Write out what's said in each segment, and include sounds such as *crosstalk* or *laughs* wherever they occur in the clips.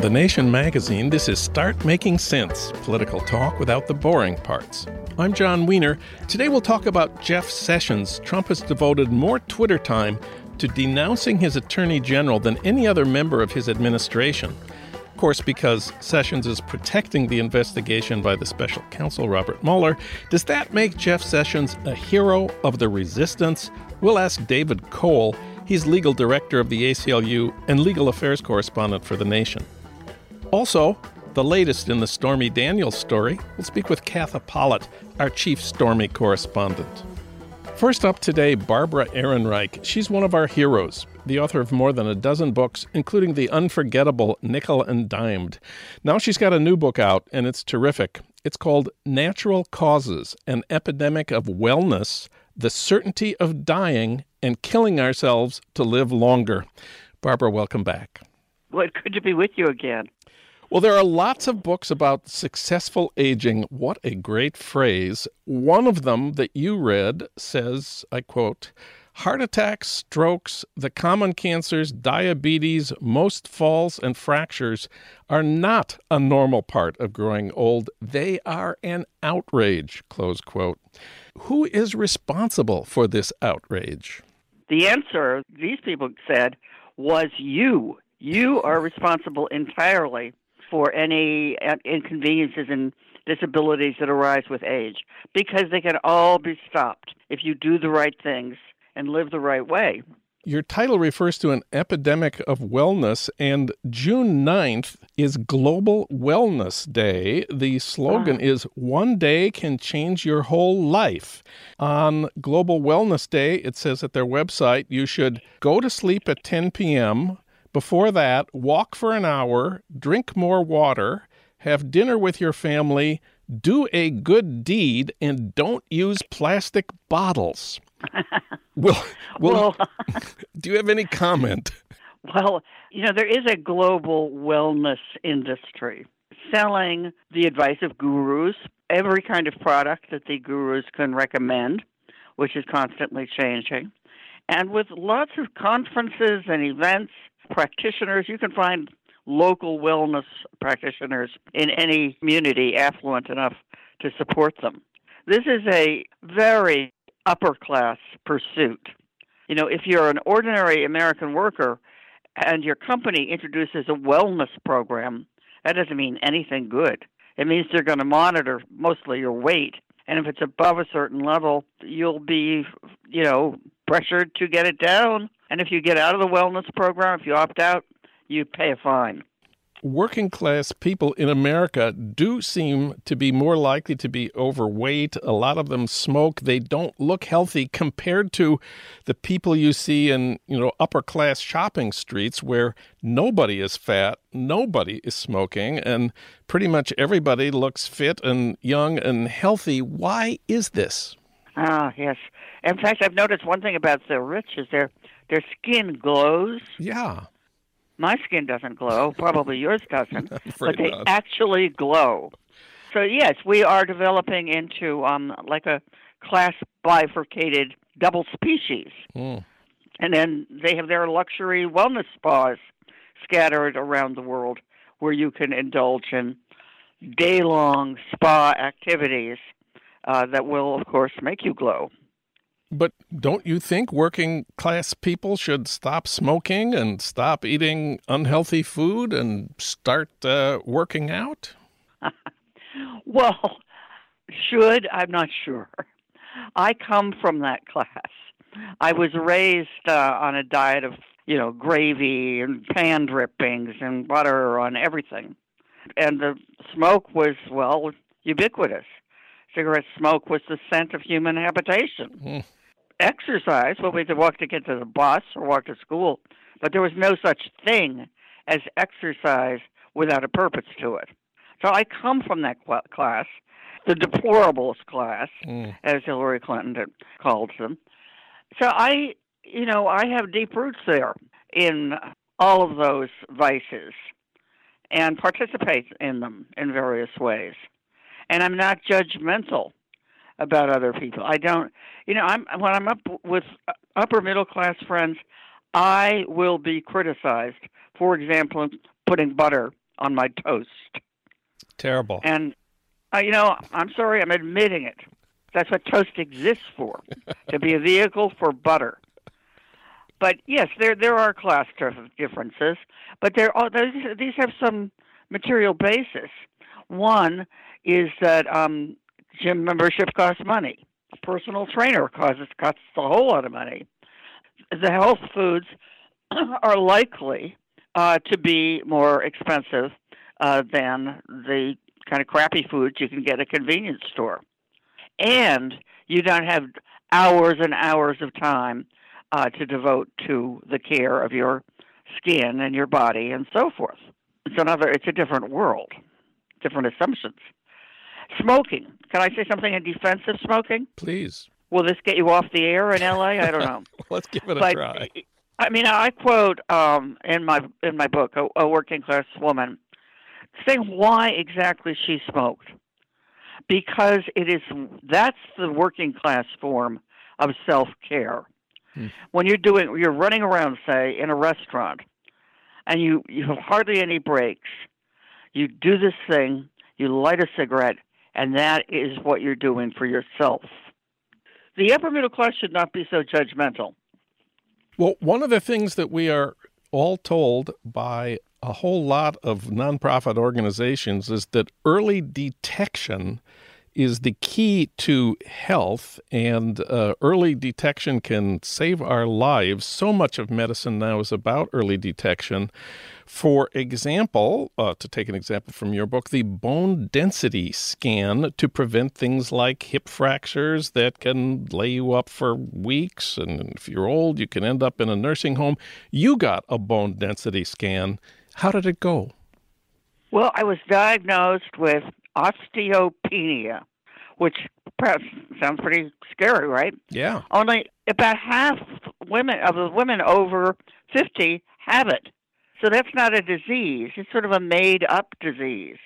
From The Nation magazine, this is Start Making Sense political talk without the boring parts. I'm Jon Wiener. Today we'll talk about Jeff Sessions. Trump has devoted more Twitter time to denouncing his attorney general than any other member of his administration. Of course, because Sessions is protecting the investigation by the special counsel Robert Mueller, does that make Jeff Sessions a hero of the resistance? We'll ask David Cole. He's legal director of the ACLU and legal affairs correspondent for The Nation. Also, the latest in the Stormy Daniels story, we'll speak with Katha Pollitt, our chief Stormy correspondent. First up today, Barbara Ehrenreich. She's one of our heroes, the author of more than a dozen books, including the unforgettable Nickel and Dimed. Now she's got a new book out, and it's terrific. It's called Natural Causes An Epidemic of Wellness, the Certainty of Dying, and Killing Ourselves to Live Longer. Barbara, welcome back. Well, good to be with you again. Well, there are lots of books about successful aging. What a great phrase. One of them that you read says, I quote, Heart attacks, strokes, the common cancers, diabetes, most falls and fractures are not a normal part of growing old. They are an outrage. Close quote. Who is responsible for this outrage? The answer, these people said, was you. You are responsible entirely for any inconveniences and disabilities that arise with age because they can all be stopped if you do the right things and live the right way. Your title refers to an epidemic of wellness, and June 9th is Global Wellness Day. The slogan ah. is One Day Can Change Your Whole Life. On Global Wellness Day, it says at their website, you should go to sleep at 10 p.m., before that, walk for an hour, drink more water, have dinner with your family, do a good deed, and don't use plastic bottles. *laughs* well, well, *laughs* well do you have any comment? Well, you know, there is a global wellness industry selling the advice of gurus, every kind of product that the gurus can recommend, which is constantly changing, and with lots of conferences and events practitioners. You can find local wellness practitioners in any community affluent enough to support them. This is a very upper class pursuit. You know, if you're an ordinary American worker and your company introduces a wellness program, that doesn't mean anything good. It means they're going to monitor mostly your weight. And if it's above a certain level, you'll be, you know, pressured to get it down and if you get out of the wellness program, if you opt out, you pay a fine. Working class people in America do seem to be more likely to be overweight. A lot of them smoke. They don't look healthy compared to the people you see in, you know, upper class shopping streets where nobody is fat, nobody is smoking, and pretty much everybody looks fit and young and healthy. Why is this? Ah, yes. In fact, I've noticed one thing about the rich is they're their skin glows. Yeah. My skin doesn't glow. Probably *laughs* yours doesn't. *laughs* but they not. actually glow. So yes, we are developing into um, like a class bifurcated double species. Mm. And then they have their luxury wellness spas scattered around the world where you can indulge in day long spa activities uh, that will, of course, make you glow. But don't you think working class people should stop smoking and stop eating unhealthy food and start uh, working out? *laughs* well, should, I'm not sure. I come from that class. I was raised uh, on a diet of, you know, gravy and pan drippings and butter on everything. And the smoke was, well, ubiquitous. cigarette smoke was the scent of human habitation. Mm. Exercise, well, we had to walk to get to the bus or walk to school, but there was no such thing as exercise without a purpose to it. So I come from that cl- class, the deplorables class, mm. as Hillary Clinton called them. So I, you know, I have deep roots there in all of those vices and participate in them in various ways. And I'm not judgmental about other people. I don't, you know, I'm when I'm up with upper middle class friends, I will be criticized. For example, putting butter on my toast. Terrible. And uh, you know, I'm sorry, I'm admitting it. That's what toast exists for, to be a vehicle for butter. But yes, there there are class differences, but there are these, these have some material basis. One is that um, gym membership costs money. Personal trainer costs costs a whole lot of money. The health foods *clears throat* are likely uh, to be more expensive uh, than the kind of crappy foods you can get at a convenience store. And you don't have hours and hours of time uh, to devote to the care of your skin and your body and so forth. It's another. It's a different world, different assumptions. Smoking. Can I say something in defense of smoking? Please. Will this get you off the air in LA? I don't know. *laughs* Let's give it a but, try. I mean, I quote um, in my in my book a, a working class woman saying why exactly she smoked because it is that's the working class form of self care. Hmm. When you're doing you're running around, say, in a restaurant, and you you have hardly any breaks, you do this thing, you light a cigarette, and that is what you're doing for yourself. The upper middle class should not be so judgmental. Well, one of the things that we are all told by a whole lot of nonprofit organizations is that early detection is the key to health, and uh, early detection can save our lives. So much of medicine now is about early detection. For example, uh, to take an example from your book, the bone density scan to prevent things like hip fractures that can lay you up for weeks. And if you're old, you can end up in a nursing home. You got a bone density scan. How did it go? Well, I was diagnosed with osteopenia, which perhaps sounds pretty scary, right? Yeah. Only about half women of the women over 50 have it. So that's not a disease. It's sort of a made up disease.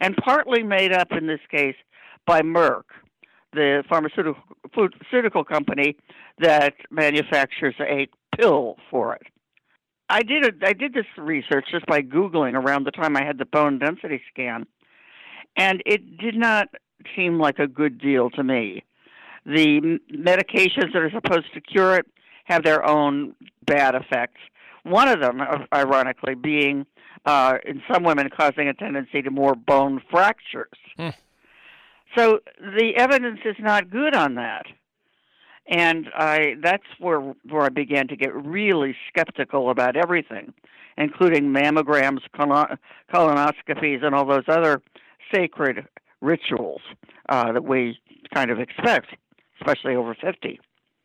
And partly made up in this case by Merck, the pharmaceutical pharmaceutical company that manufactures a pill for it. I did a, I did this research just by googling around the time I had the bone density scan, and it did not seem like a good deal to me. The medications that are supposed to cure it have their own bad effects. One of them, ironically, being uh, in some women causing a tendency to more bone fractures. Hmm. So the evidence is not good on that and I that's where where I began to get really skeptical about everything, including mammograms, colonoscopies, and all those other sacred rituals uh, that we kind of expect, especially over fifty.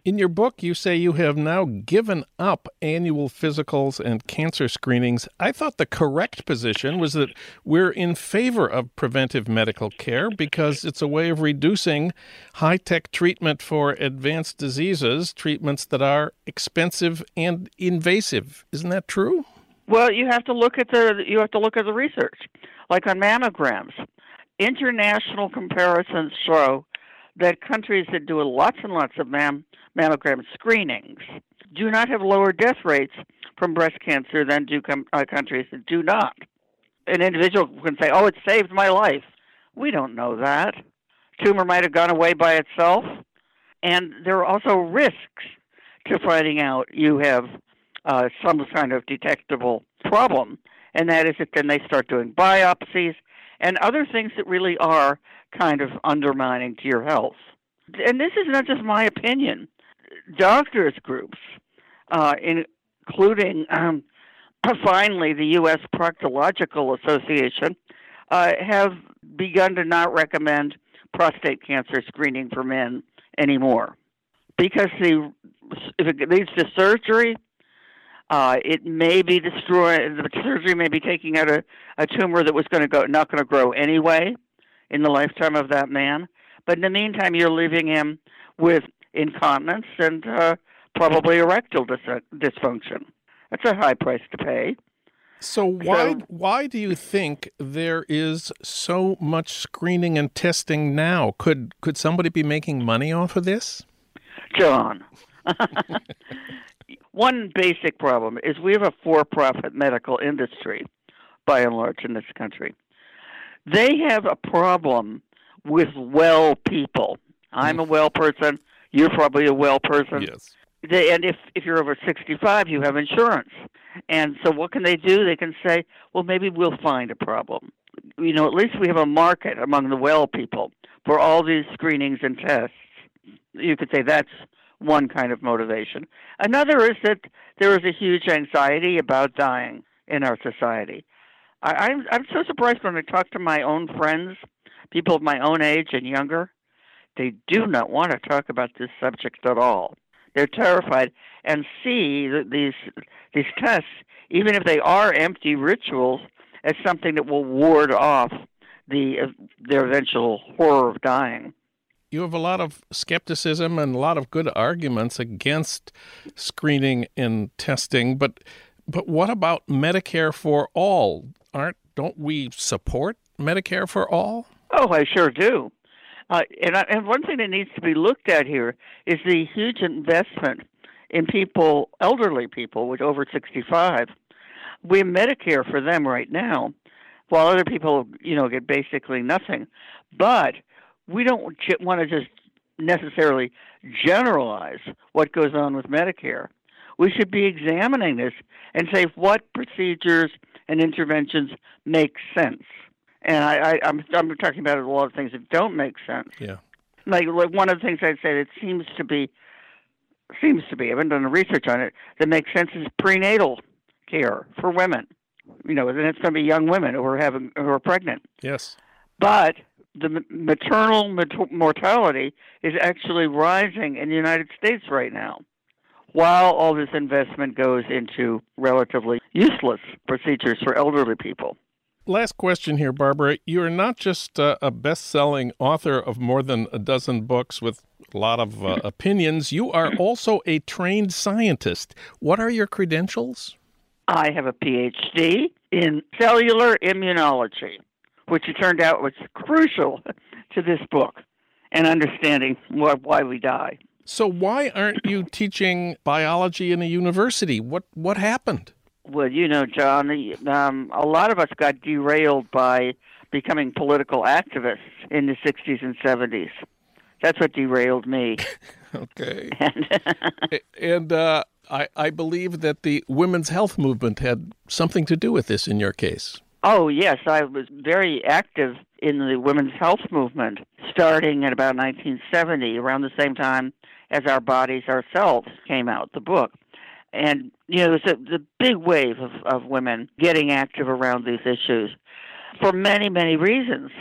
In your book, you say you have now given up annual physicals and cancer screenings. I thought the correct position was that we're in favor of preventive medical care because it's a way of reducing high tech treatment for advanced diseases, treatments that are expensive and invasive. Isn't that true? Well, you have to look at the you have to look at the research, like on mammograms. International comparisons show that countries that do lots and lots of mam- mammogram screenings do not have lower death rates from breast cancer than do com- uh, countries that do not. An individual can say, "Oh, it saved my life." We don't know that. Tumor might have gone away by itself, and there are also risks to finding out you have uh, some kind of detectable problem, and that is that then they start doing biopsies and other things that really are kind of undermining to your health. And this is not just my opinion. Doctors groups, uh, including um, *clears throat* finally the U.S. Proctological Association, uh, have begun to not recommend prostate cancer screening for men anymore because the if it leads to surgery, uh, it may be destroying the surgery may be taking out a, a tumor that was going to go not going to grow anyway in the lifetime of that man. But in the meantime, you're leaving him with incontinence and uh, probably erectile dis- dysfunction. That's a high price to pay. So why so, why do you think there is so much screening and testing now? Could could somebody be making money off of this? John. *laughs* One basic problem is we have a for-profit medical industry by and large in this country. They have a problem with well people. I'm a mm. well person. You're probably a well person. Yes. They, and if if you're over 65, you have insurance. And so what can they do? They can say, well, maybe we'll find a problem. You know, at least we have a market among the well people for all these screenings and tests. You could say that's one kind of motivation. Another is that there is a huge anxiety about dying in our society. I, I'm I'm so surprised when I talk to my own friends, people of my own age and younger. They do not want to talk about this subject at all. They're terrified and see that these these tests, even if they are empty rituals, as something that will ward off the their eventual horror of dying. You have a lot of skepticism and a lot of good arguments against screening and testing, but but what about Medicare for all? Aren't don't we support Medicare for all? Oh, I sure do. Uh, and, I, and one thing that needs to be looked at here is the huge investment in people, elderly people with over 65. We have Medicare for them right now, while other people, you know, get basically nothing. But we don't want to just necessarily generalize what goes on with Medicare. We should be examining this and say what procedures and interventions make sense. And I, I, I'm, I'm talking about a lot of things that don't make sense. Yeah. Like, like one of the things I'd say that seems to be seems to be, I haven't done the research on it, that makes sense is prenatal care for women. You know, and it's going to be young women who are having who are pregnant. Yes. But the maternal mortality is actually rising in the United States right now, while all this investment goes into relatively useless procedures for elderly people. Last question here, Barbara. You are not just uh, a best selling author of more than a dozen books with a lot of uh, *laughs* opinions, you are also a trained scientist. What are your credentials? I have a PhD in cellular immunology, which it turned out was crucial *laughs* to this book and understanding why we die. So, why aren't you teaching biology in a university? What what happened? Well, you know, Jon, um, a lot of us got derailed by becoming political activists in the 60s and 70s. That's what derailed me. *laughs* okay. *laughs* And, and uh, I, I believe that the women's health movement had something to do with this in your case. Oh, yes. I was very active in the women's health movement starting at about 1970, around the same time as Our Bodies Ourselves came out, the book. And, you know, there's a the big wave of, of women getting active around these issues for many, many reasons.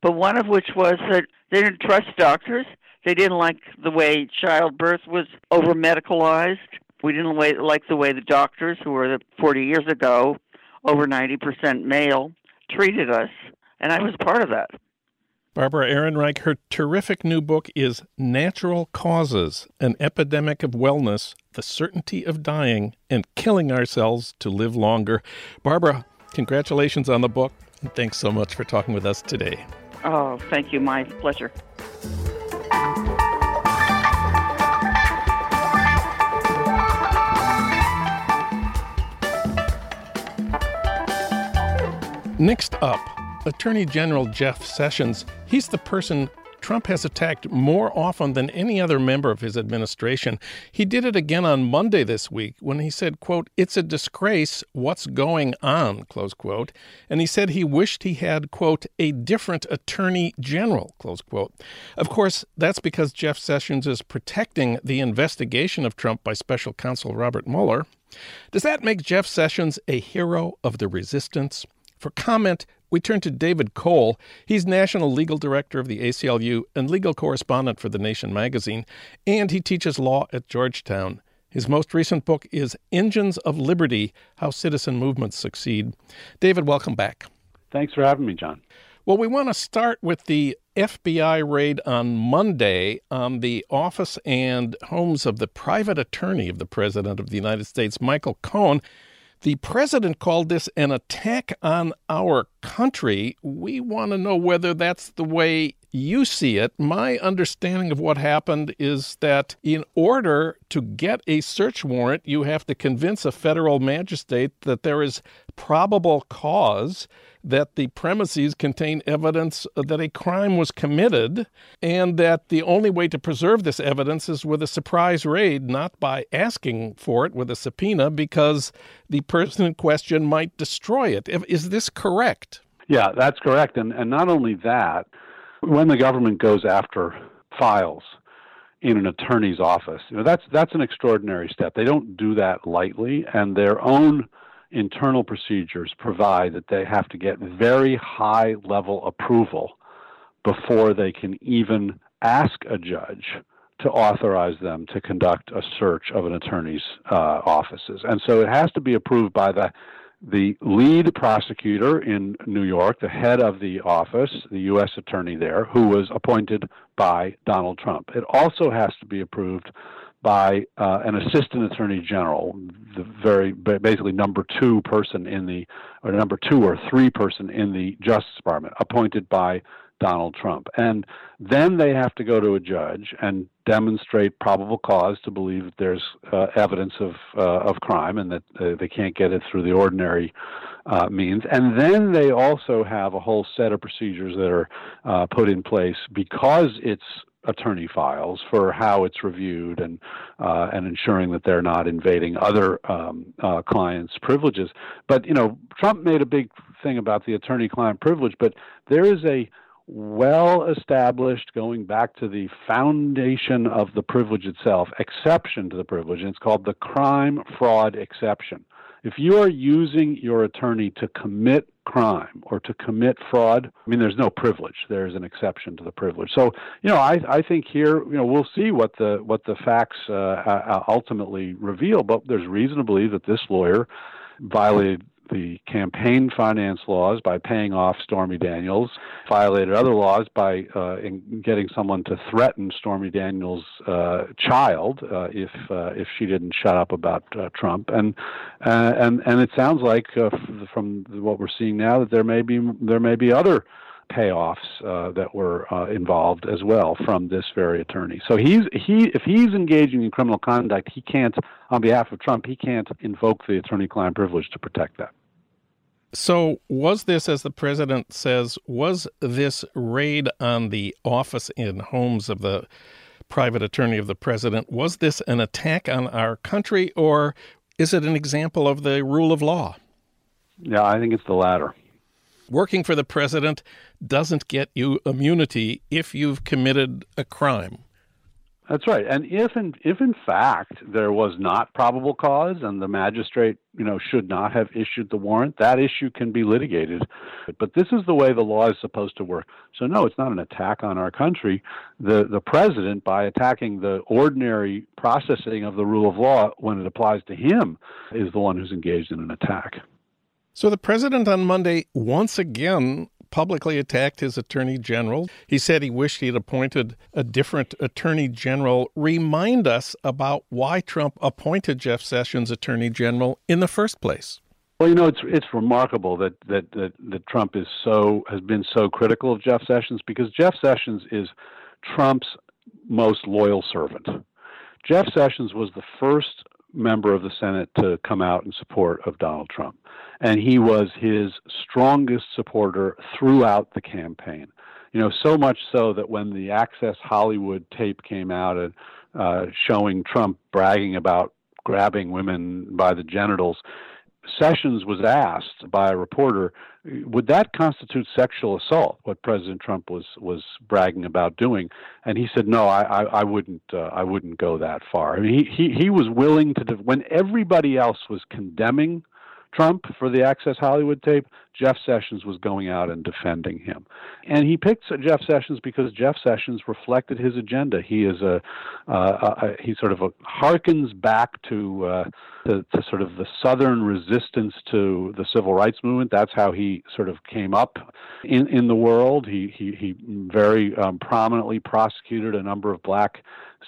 But one of which was that they didn't trust doctors. They didn't like the way childbirth was over medicalized. We didn't like the way the doctors, who were 40 years ago over 90% male, treated us. And I was part of that. Barbara Ehrenreich, her terrific new book is Natural Causes An Epidemic of Wellness, The Certainty of Dying, and Killing Ourselves to Live Longer. Barbara, congratulations on the book, and thanks so much for talking with us today. Oh, thank you. My pleasure. Next up, Attorney General Jeff Sessions, he's the person Trump has attacked more often than any other member of his administration. He did it again on Monday this week when he said, quote, "It's a disgrace what's going on," close quote. And he said he wished he had, quote, "a different attorney general," close quote. Of course, that's because Jeff Sessions is protecting the investigation of Trump by special counsel Robert Mueller. Does that make Jeff Sessions a hero of the resistance? For comment, we turn to David Cole. He's National Legal Director of the ACLU and legal correspondent for The Nation magazine, and he teaches law at Georgetown. His most recent book is Engines of Liberty How Citizen Movements Succeed. David, welcome back. Thanks for having me, Jon. Well, we want to start with the FBI raid on Monday on the office and homes of the private attorney of the President of the United States, Michael Cohen. The president called this an attack on our country. We want to know whether that's the way you see it. My understanding of what happened is that in order to get a search warrant, you have to convince a federal magistrate that there is probable cause that the premises contain evidence that a crime was committed, and that the only way to preserve this evidence is with a surprise raid, not by asking for it with a subpoena, because the person in question might destroy it. Is this correct? Yeah, that's correct. And, and not only that, when the government goes after files, in an attorney's office. You know, that's that's an extraordinary step. They don't do that lightly, and their own internal procedures provide that they have to get very high level approval before they can even ask a judge to authorize them to conduct a search of an attorney's uh, offices. And so it has to be approved by the the lead prosecutor in New York, the head of the office, the U.S. attorney there, who was appointed by Donald Trump. It also has to be approved by uh, an assistant attorney general, the very basically number two person in the, or number two or three person in the Justice Department, appointed by Donald Trump. And then they have to go to a judge and demonstrate probable cause to believe that there's uh, evidence of uh, of crime and that uh, they can't get it through the ordinary uh, means. And then they also have a whole set of procedures that are uh, put in place because it's attorney files for how it's reviewed and uh, and ensuring that they're not invading other um, uh, clients' privileges. But you know, Trump made a big thing about the attorney-client privilege, but there is a well established, going back to the foundation of the privilege itself, exception to the privilege, and it's called the crime fraud exception. If you are using your attorney to commit crime or to commit fraud, I mean, there's no privilege. There's an exception to the privilege. So, you know, I, I think here, you know, we'll see what the what the facts uh, ultimately reveal. But there's reason to believe that this lawyer violated the campaign finance laws by paying off Stormy Daniels, violated other laws by uh, getting someone to threaten Stormy Daniels' uh, child uh, if uh, if she didn't shut up about uh, Trump, and uh, and and it sounds like from what we're seeing now that there may be there may be other payoffs uh, that were uh, involved as well from this very attorney. So he's he if he's engaging in criminal conduct, he can't on behalf of Trump, he can't invoke the attorney-client privilege to protect that. So, was this, as the president says, was this raid on the office in homes of the private attorney of the president, was this an attack on our country or is it an example of the rule of law? Yeah, I think it's the latter. Working for the president doesn't get you immunity if you've committed a crime. That's right. And if in if in fact there was not probable cause and the magistrate, you know, should not have issued the warrant, that issue can be litigated. But this is the way the law is supposed to work. So no, it's not an attack on our country. The the president by attacking the ordinary processing of the rule of law when it applies to him is the one who's engaged in an attack. So the president on Monday once again publicly attacked his attorney general. He said he wished he had appointed a different attorney general. Remind us about why Trump appointed Jeff Sessions attorney general in the first place. Well, you know, it's it's remarkable that, that that that Trump is so has been so critical of Jeff Sessions because Jeff Sessions is Trump's most loyal servant. Jeff Sessions was the first member of the Senate to come out in support of Donald Trump. And he was his strongest supporter throughout the campaign. You know, so much so that when the Access Hollywood tape came out and uh, showing Trump bragging about grabbing women by the genitals, Sessions was asked by a reporter, would that constitute sexual assault? What President Trump was was bragging about doing, and he said, no, I I, I wouldn't uh, I wouldn't go that far. I mean, he he he was willing to when everybody else was condemning Trump for the Access Hollywood tape, Jeff Sessions was going out and defending him. And he picked Jeff Sessions because Jeff Sessions reflected his agenda. He is a, uh, a he sort of a, harkens back to, uh, to, to sort of the Southern resistance to the civil rights movement. That's how he sort of came up in, in the world. He he, he very um, prominently prosecuted a number of black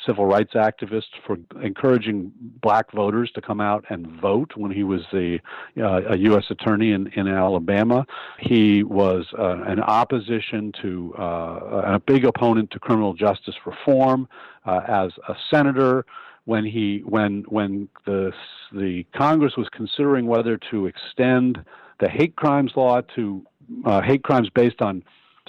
civil rights activist for encouraging black voters to come out and vote when he was the uh, a U.S. attorney in, in Alabama. He was uh, an opposition to uh, a big opponent to criminal justice reform uh, as a senator. When he when when the the Congress was considering whether to extend the hate crimes law to uh, hate crimes based on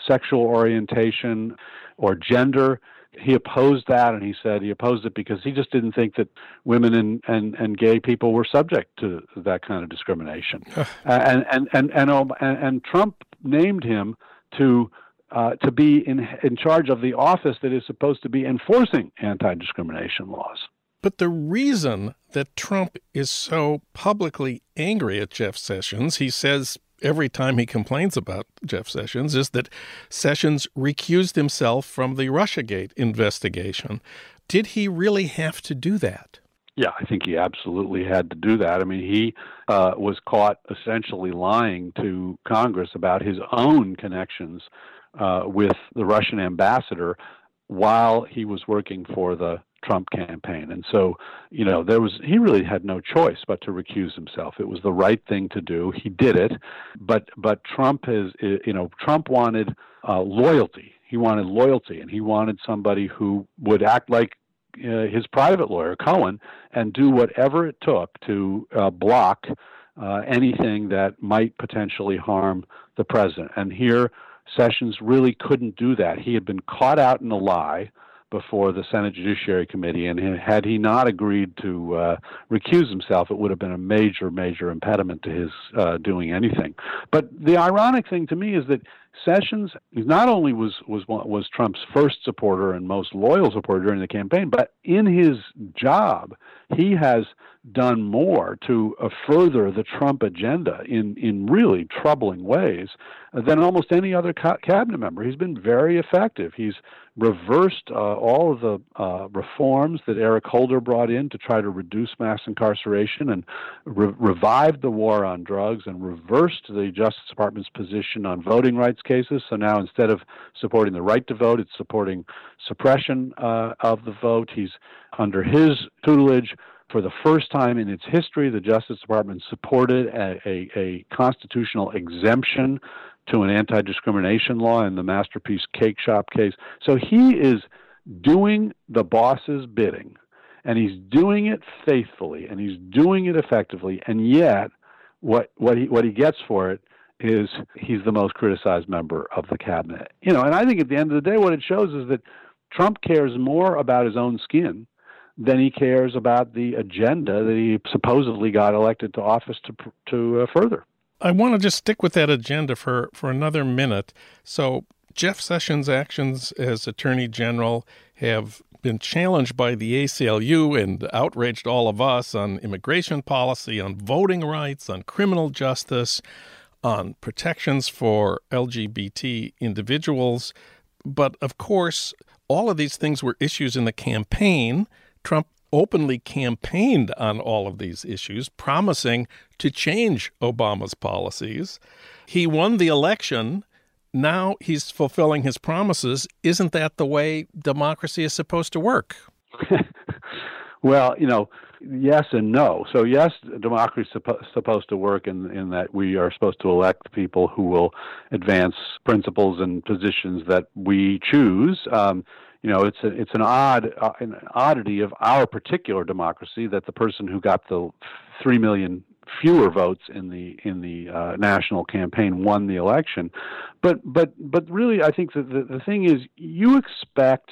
sexual orientation or gender, he opposed that and he said he opposed it because he just didn't think that women and, and, and gay people were subject to that kind of discrimination. and, and, and, and, and, and Trump named him to uh, to be in in charge of the office that is supposed to be enforcing anti-discrimination laws. But the reason that Trump is so publicly angry at Jeff Sessions, he says every time he complains about Jeff Sessions is that Sessions recused himself from the Russiagate investigation. Did he really have to do that? Yeah, I think he absolutely had to do that. I mean, he uh, was caught essentially lying to Congress about his own connections uh, with the Russian ambassador while he was working for the Trump campaign. And so, you know, there was he really had no choice but to recuse himself. It was the right thing to do. He did it, but but Trump is you know Trump wanted uh, loyalty. He wanted loyalty, and he wanted somebody who would act like uh, his private lawyer Cohen and do whatever it took to uh, block uh, anything that might potentially harm the president. And here, Sessions really couldn't do that. He had been caught out in a lie before the Senate Judiciary Committee, and had he not agreed to uh, recuse himself, it would have been a major, major impediment to his uh, doing anything. But the ironic thing to me is that Sessions not only was was was Trump's first supporter and most loyal supporter during the campaign, but in his job, he has done more to uh, further the Trump agenda in, in really troubling ways than almost any other ca- cabinet member. He's been very effective. He's reversed uh, all of the uh, reforms that Eric Holder brought in to try to reduce mass incarceration and re- revived the war on drugs and reversed the Justice Department's position on voting rights cases. So now instead of supporting the right to vote, it's supporting suppression uh, of the vote. He's under his tutelage for the first time in its history, the Justice Department supported a, a, a constitutional exemption to an anti discrimination law in the Masterpiece Cake Shop case. So he is doing the boss's bidding, and he's doing it faithfully, and he's doing it effectively, and yet what, what, he, what he gets for it is he's the most criticized member of the cabinet. You know, and I think at the end of the day, what it shows is that Trump cares more about his own skin than he cares about the agenda that he supposedly got elected to office to to uh, further. I want to just stick with that agenda for for another minute. So Jeff Sessions' actions as Attorney General have been challenged by the ACLU and outraged all of us on immigration policy, on voting rights, on criminal justice, on protections for LGBT individuals. But of course, all of these things were issues in the campaign Trump openly campaigned on all of these issues, promising to change Obama's policies. He won the election. Now he's fulfilling his promises. Isn't that the way democracy is supposed to work? *laughs* well, you know, yes and no. So yes, democracy is supposed to work in in that we are supposed to elect people who will advance principles and positions that we choose. Um, you know, it's a, it's an odd uh, an oddity of our particular democracy that the person who got the three million fewer votes in the in the uh, national campaign won the election, but but but really, I think that the, the thing is, you expect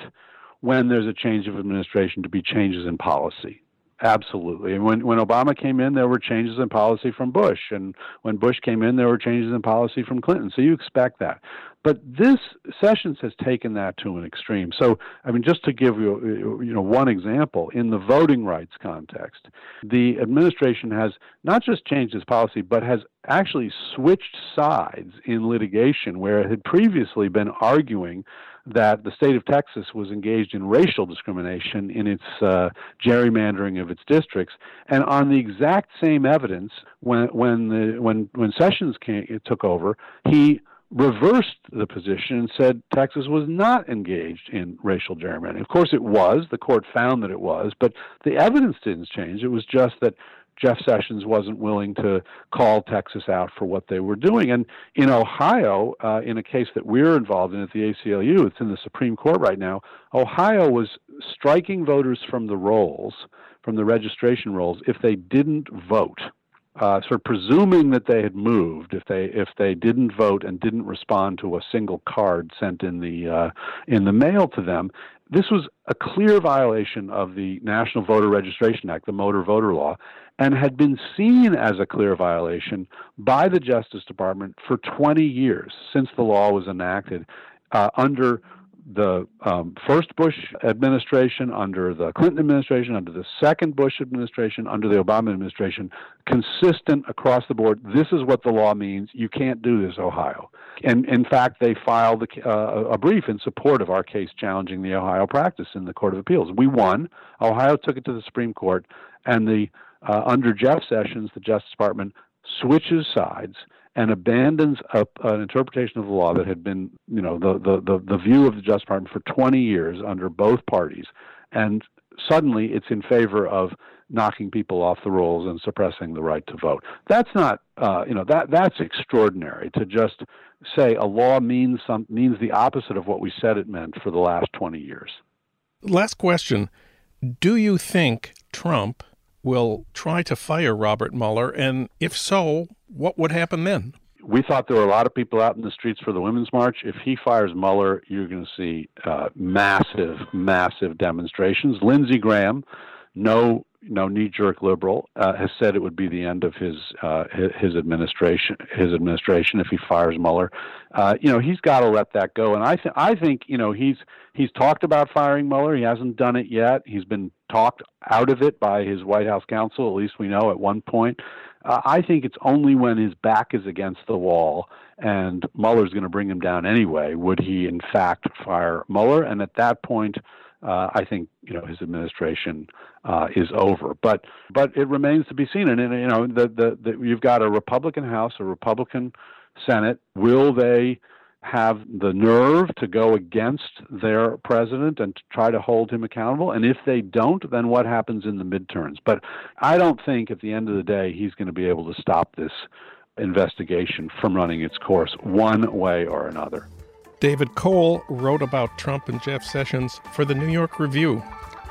when there's a change of administration to be changes in policy Absolutely. And when, when Obama came in, there were changes in policy from Bush. And when Bush came in, there were changes in policy from Clinton. So you expect that. But this Sessions has taken that to an extreme. So, I mean, just to give you, you know, one example, in the voting rights context, the administration has not just changed its policy, but has actually switched sides in litigation where it had previously been arguing that the state of Texas was engaged in racial discrimination in its uh, gerrymandering of its districts, and on the exact same evidence, when when the when when Sessions came, took over, he reversed the position and said Texas was not engaged in racial gerrymandering. Of course, it was. The court found that it was, but the evidence didn't change. It was just that Jeff Sessions wasn't willing to call Texas out for what they were doing. And in Ohio, uh, in a case that we're involved in at the ACLU, it's in the Supreme Court right now, Ohio was striking voters from the rolls, from the registration rolls, if they didn't vote uh, sort of presuming that they had moved if they if they didn't vote and didn't respond to a single card sent in the uh, in the mail to them. This was a clear violation of the National Voter Registration Act, the Motor Voter Law, and had been seen as a clear violation by the Justice Department for 20 years since the law was enacted uh, under the um, first Bush administration, under the Clinton administration, under the second Bush administration, under the Obama administration, consistent across the board. This is what the law means. You can't do this, Ohio. And in fact, they filed a, uh, a brief in support of our case challenging the Ohio practice in the Court of Appeals. We won. Ohio took it to the Supreme Court, and the uh, under Jeff Sessions, the Justice Department switches sides and abandons a, an interpretation of the law that had been, you know, the, the, the, the view of the Justice Department for 20 years under both parties. And suddenly it's in favor of knocking people off the rolls and suppressing the right to vote. That's not, uh, you know, that that's extraordinary to just say a law means some means the opposite of what we said it meant for the last 20 years. Last question: Do you think Trump will try to fire Robert Mueller? And if so, what would happen then? We thought there were a lot of people out in the streets for the Women's March. If he fires Mueller, you're going to see uh, massive, massive demonstrations. Lindsey Graham, no no knee-jerk liberal, uh, has said it would be the end of his uh, his administration his administration if he fires Mueller. Uh, you know he's got to let that go, and I think I think you know he's he's talked about firing Mueller. He hasn't done it yet. He's been talked out of it by his White House counsel, at least we know at one point. Uh, I think it's only when his back is against the wall and Mueller's going to bring him down anyway would he in fact fire Mueller, and at that point uh, I think you know his administration uh, is over. But but it remains to be seen. And, and you know the, the, the you've got a Republican House, a Republican Senate. Will they have the nerve to go against their president and to try to hold him accountable? And if they don't, then what happens in the midterms? But I don't think at the end of the day he's going to be able to stop this investigation from running its course one way or another. David Cole wrote about Trump and Jeff Sessions for the New York Review.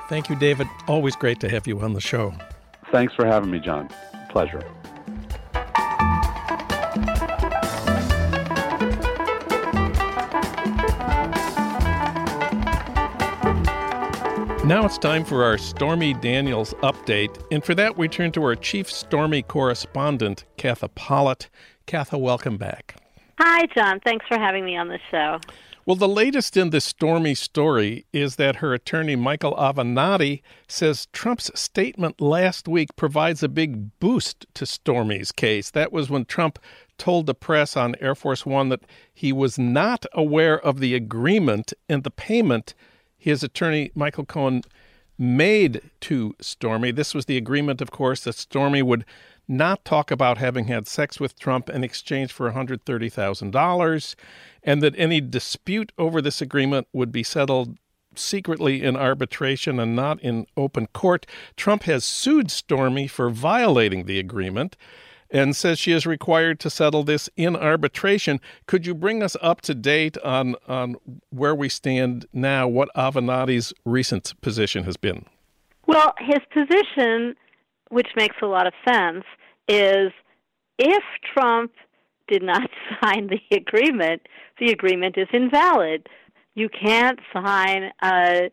Thank you, David. Always great to have you on the show. Thanks for having me, Jon. Pleasure. Now it's time for our Stormy Daniels update. And for that, we turn to our chief Stormy correspondent, Katha Pollitt. Katha, welcome back. Hi, Jon. Thanks for having me on the show. Well, the latest in this Stormy story is that her attorney, Michael Avenatti, says Trump's statement last week provides a big boost to Stormy's case. That was when Trump told the press on Air Force One that he was not aware of the agreement and the payment his attorney, Michael Cohen, made to Stormy. This was the agreement, of course, that Stormy would not talk about having had sex with Trump in exchange for $130,000, and that any dispute over this agreement would be settled secretly in arbitration and not in open court. Trump has sued Stormy for violating the agreement and says she is required to settle this in arbitration. Could you bring us up to date on, on where we stand now, what Avenatti's recent position has been? Well, his position, which makes a lot of sense, is if Trump did not *laughs* sign the agreement, the agreement is invalid. You can't sign a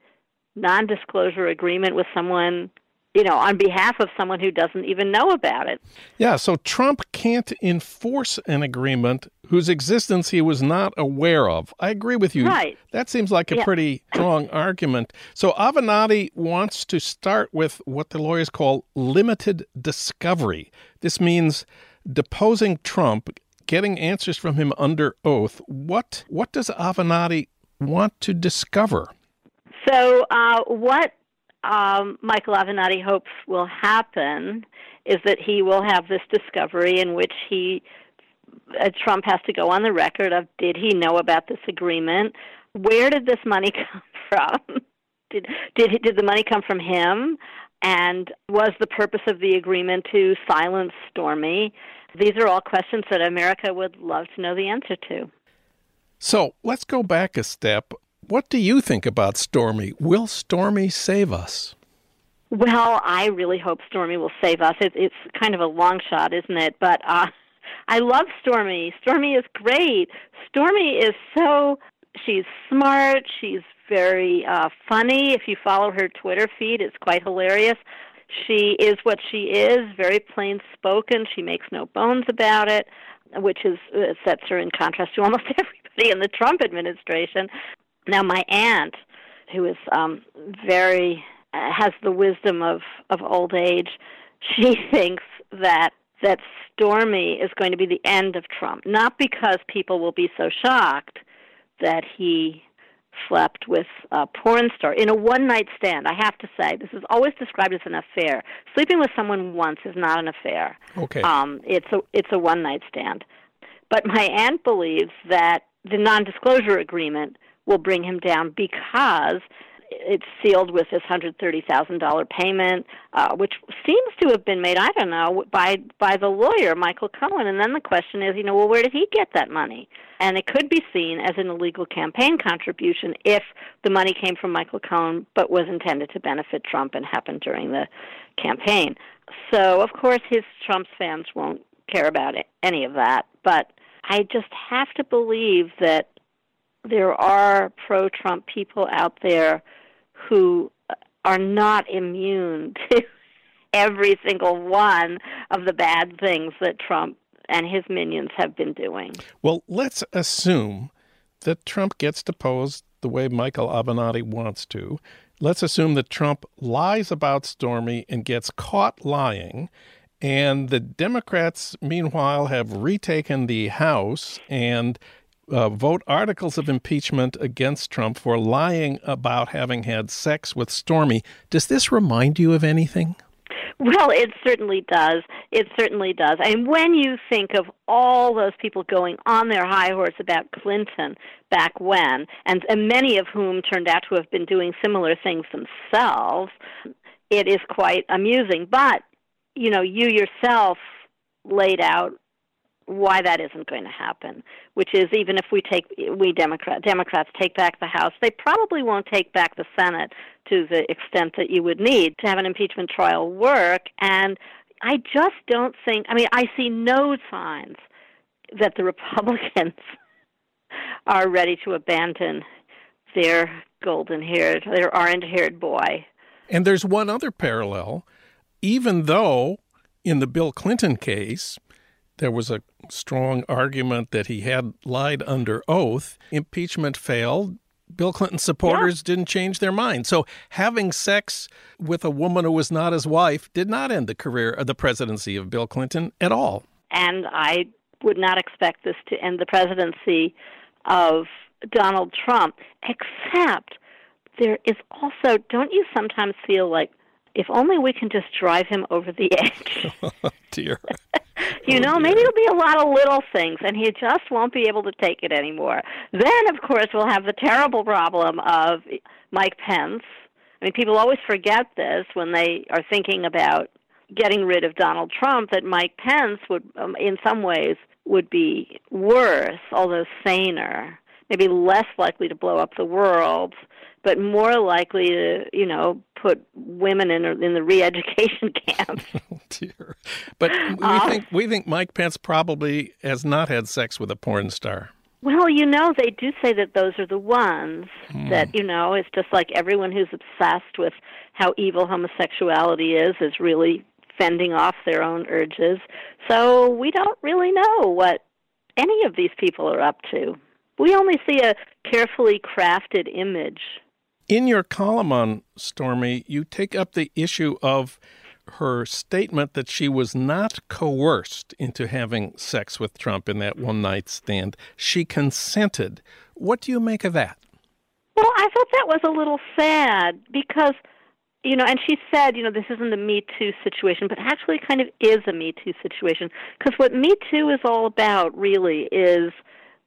non disclosure agreement with someone you know, on behalf of someone who doesn't even know about it. Yeah, so Trump can't enforce an agreement whose existence he was not aware of. I agree with you. Right. That seems like a yeah. pretty strong *coughs* argument. So Avenatti wants to start with what the lawyers call limited discovery. This means deposing Trump, getting answers from him under oath. What what does Avenatti want to discover? So, uh, what um, Michael Avenatti hopes will happen is that he will have this discovery in which he uh, Trump has to go on the record of did he know about this agreement? Where did this money *laughs* come from? did did did the money come from him? And was the purpose of the agreement to silence Stormy? These are all questions that America would love to know the answer to. So let's go back a step. What do you think about Stormy? Will Stormy save us? Well, I really hope Stormy will save us. It, it's kind of a long shot, isn't it? But uh, *laughs* I love Stormy. Stormy is great. Stormy is so she's smart. She's very uh, funny. If you follow her Twitter feed, it's quite hilarious. She is what she is, very plain spoken. She makes no bones about it, which is uh, sets her in contrast to almost *laughs* everybody in the Trump administration. Now, my aunt, who is um, very uh, has the wisdom of of old age, she *laughs* thinks that that Stormy is going to be the end of Trump, not because people will be so shocked that he slept with a porn star in a one night stand. I have to say, this is always described as an affair. Sleeping with someone once is not an affair. Okay. Um, it's a it's a one night stand. But my aunt believes that the non disclosure agreement will bring him down because it's sealed with this hundred thirty thousand dollar payment, uh, which seems to have been made. I don't know by by the lawyer Michael Cohen. And then the question is, you know, well, where did he get that money? And it could be seen as an illegal campaign contribution if the money came from Michael Cohen but was intended to benefit Trump and happened during the campaign. So of course his Trump's fans won't care about it, any of that. But I just have to believe that there are pro Trump people out there who are not immune *laughs* to every single one of the bad things that Trump and his minions have been doing. Well, let's assume that Trump gets deposed the way Michael Avenatti wants to. Let's assume that Trump lies about Stormy and gets caught lying. And the Democrats, meanwhile, have retaken the House and uh, vote articles of impeachment against Trump for lying about having had sex with Stormy. Does this remind you of anything? Well, it certainly does. It certainly does. And when you think of all those people going on their high horse about Clinton back when, and, and many of whom turned out to have been doing similar things themselves, it is quite amusing. But, you know, you yourself laid out why that isn't going to happen, which is even if we take we Democrat Democrats take back the House, they probably won't take back the Senate to the extent that you would need to have an impeachment trial work. And I just don't think. I mean, I see no signs that the *laughs* Republicans are ready to abandon their golden-haired, their orange-haired boy. And there's one other parallel. Even though in the Bill Clinton case, there was a strong argument that he had lied under oath. Impeachment failed. Bill Clinton's supporters yeah. didn't change their mind. So having sex with a woman who was not his wife did not end the career of the presidency of Bill Clinton at all. And I would not expect this to end the presidency of Donald Trump, except there is also, don't you sometimes feel like if only we can just drive him over the *laughs* edge? oh, *laughs* dear. You oh, know, maybe it'll be a lot of little things, and he just won't be able to take it anymore. Then, of course, we'll have the terrible problem of Mike Pence. I mean, people always forget this when they are thinking about getting rid of Donald Trump. That Mike Pence would, um, in some ways, would be worse, although saner, maybe less likely to blow up the world but more likely to, you know, put women in in the re-education *laughs* camp. *laughs* oh dear! But we uh, think we think Mike Pence probably has not had sex with a porn star. Well, you know, they do say that those are the ones Hmm. that, you know, it's just like everyone who's obsessed with how evil homosexuality is is really fending off their own urges. So we don't really know what any of these people are up to. We only see a carefully crafted image. In your column on Stormy, you take up the issue of her statement that she was not coerced into having sex with Trump in that one night stand. She consented. What do you make of that? Well, I thought that was a little sad because, you know, and she said, you know, this isn't a Me Too situation, but actually kind of is a Me Too situation. Because what Me Too is all about, really, is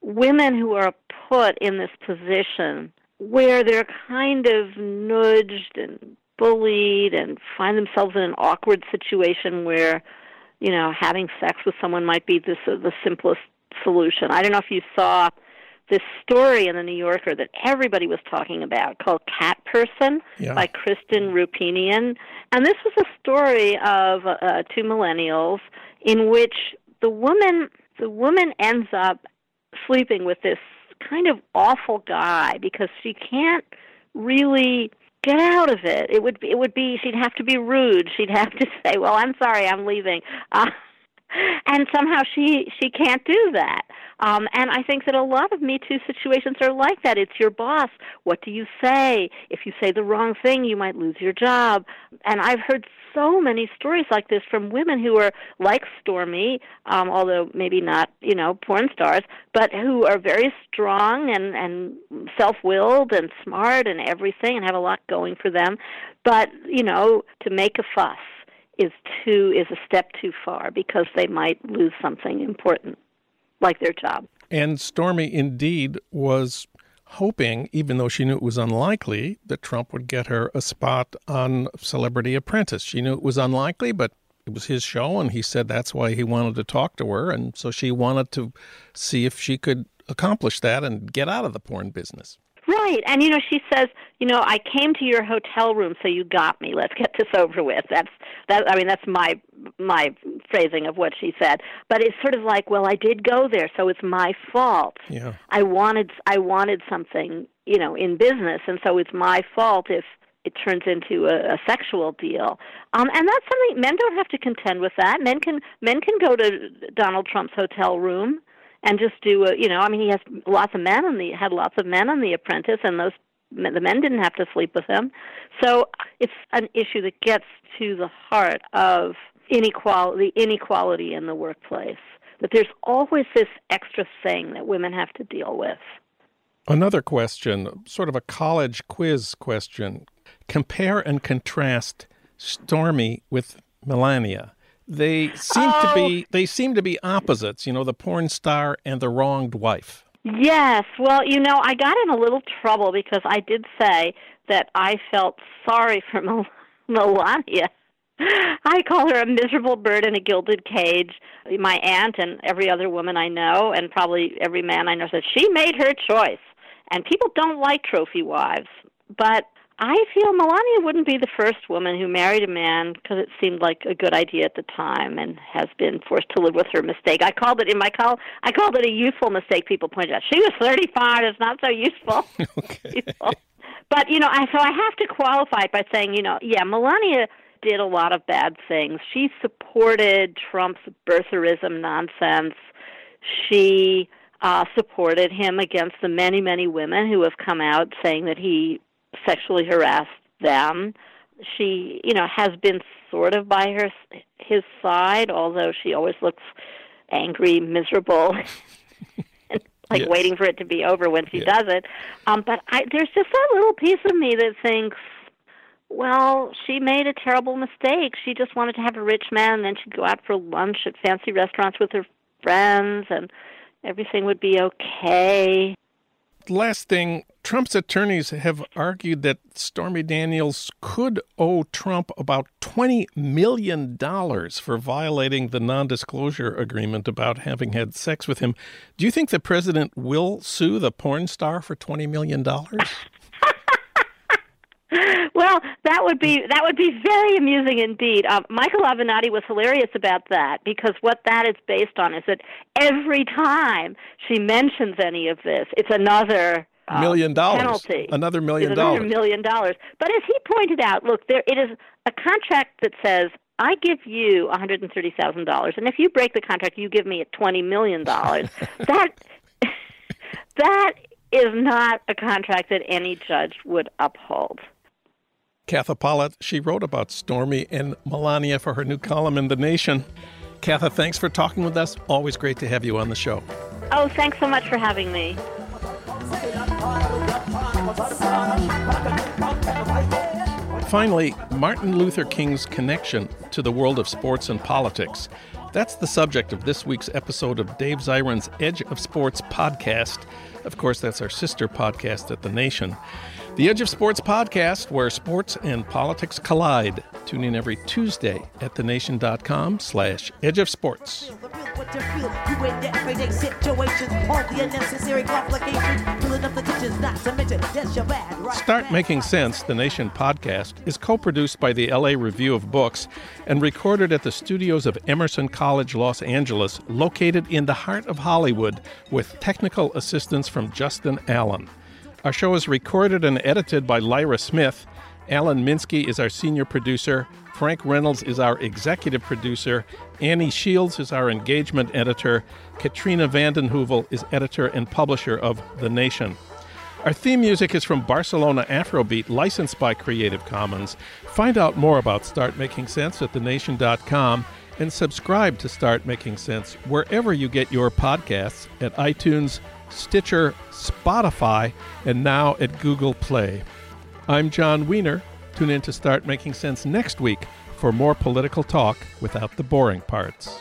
women who are put in this position where they're kind of nudged and bullied and find themselves in an awkward situation where, you know, having sex with someone might be uh, the simplest solution. I don't know if you saw this story in the New Yorker that everybody was talking about called Cat Person Yeah. by Kristen Roupenian. And this was a story of uh, two millennials in which the woman the woman ends up sleeping with this kind of awful guy because she can't really get out of it. It would be, it would be she'd have to be rude. She'd have to *laughs* say, "Well, I'm sorry, I'm leaving." Uh, and somehow she she can't do that. Um, and I think that a lot of Me Too situations are like that. It's your boss. What do you say? If you say the wrong thing, you might lose your job. And I've heard so many stories like this from women who are like Stormy, um, although maybe not, you know, porn stars, but who are very strong and and self-willed and smart and everything, and have a lot going for them. But you know, to make a fuss is too is a step too far because they might lose something important like their job. And Stormy indeed was hoping, even though she knew it was unlikely, that Trump would get her a spot on Celebrity Apprentice. She knew it was unlikely, but it was his show, and he said that's why he wanted to talk to her. And so she wanted to see if she could accomplish that and get out of the porn business. Right. And you know, she says, you know, I came to your hotel room so you got me. Let's get this over with. That's that I mean, that's my my phrasing of what she said. But it's sort of like, well, I did go there, so it's my fault. Yeah. I wanted I wanted something, you know, in business, and so it's my fault if it turns into a, a sexual deal. Um, and that's something men don't have to contend with that. Men can men can go to Donald Trump's hotel room and just do a, you know, I mean, he has lots of men on the had lots of men on The Apprentice, and those the men didn't have to sleep with him. So it's an issue that gets to the heart of inequality, inequality in the workplace. That there's always this extra thing that women have to deal with. Another question, sort of a college quiz question. Compare and contrast Stormy with Melania. They seem to be oh. they seem to be opposites, you know, the porn star and the wronged wife. Yes. Well, you know, I got in a little trouble because I did say that I felt sorry for *laughs* Mel- Melania. I call her a miserable bird in a gilded cage. My aunt and every other woman I know, and probably every man I know, says she made her choice. And people don't like trophy wives. But I feel Melania wouldn't be the first woman who married a man because it seemed like a good idea at the time and has been forced to live with her mistake. I called it in my call. I called it a youthful mistake. People pointed out she was 35. It's not so useful. *laughs* Okay. Useful. But you know, I so I have to qualify it by saying, you know, yeah, Melania did a lot of bad things. She supported Trump's birtherism nonsense. She uh, supported him against the many, many women who have come out saying that he sexually harassed them. She, you know, has been sort of by her his side, although she always looks angry, miserable, and *laughs* like Yes. waiting for it to be over when she Yeah. does it. Um, but I, there's just that little piece of me that thinks, well, she made a terrible mistake. She just wanted to have a rich man, and then she'd go out for lunch at fancy restaurants with her friends, and everything would be okay. Last thing, Trump's attorneys have argued that Stormy Daniels could owe Trump about $20 million for violating the non disclosure agreement about having had sex with him. Do you think the president will sue the porn star for $20 million? *laughs* well, that would be that would be very amusing indeed. Um, Michael Avenatti was hilarious about that because what that is based on is that every time she mentions any of this, it's another uh, million dollars penalty. Another million it's dollars. Another million dollars. But as he pointed out, look, there it is a contract that says I give you one hundred and thirty thousand dollars, and if you break the contract, you give me twenty million dollars. *laughs* that that is not a contract that any judge would uphold. Katha Pollitt, she wrote about Stormy and Melania for her new column in The Nation. Katha, thanks for talking with us. Always great to have you on the show. Oh, thanks so much for having me. Finally, Martin Luther King's connection to the world of sports and politics. That's the subject of this week's episode of Dave Zirin's Edge of Sports podcast. Of course, that's our sister podcast at The Nation. The Edge of Sports podcast, where sports and politics collide. Tune in every Tuesday at thenation.com slash edge of sports. Start Making Sense, the Nation podcast, is co produced by the LA Review of Books and recorded at the studios of Emerson College Los Angeles, located in the heart of Hollywood, with technical assistance from Justin Allen. Our show is recorded and edited by Lyra Smith. Alan Minsky is our senior producer. Frank Reynolds is our executive producer. Annie Shields is our engagement editor. Katrina vanden Heuvel is editor and publisher of The Nation. Our theme music is from Barcelona Afrobeat, licensed by Creative Commons. Find out more about Start Making Sense at thenation.com and subscribe to Start Making Sense wherever you get your podcasts at iTunes, Stitcher, Spotify, and now at Google Play. I'm Jon Wiener. Tune in to Start Making Sense next week for more political talk without the boring parts.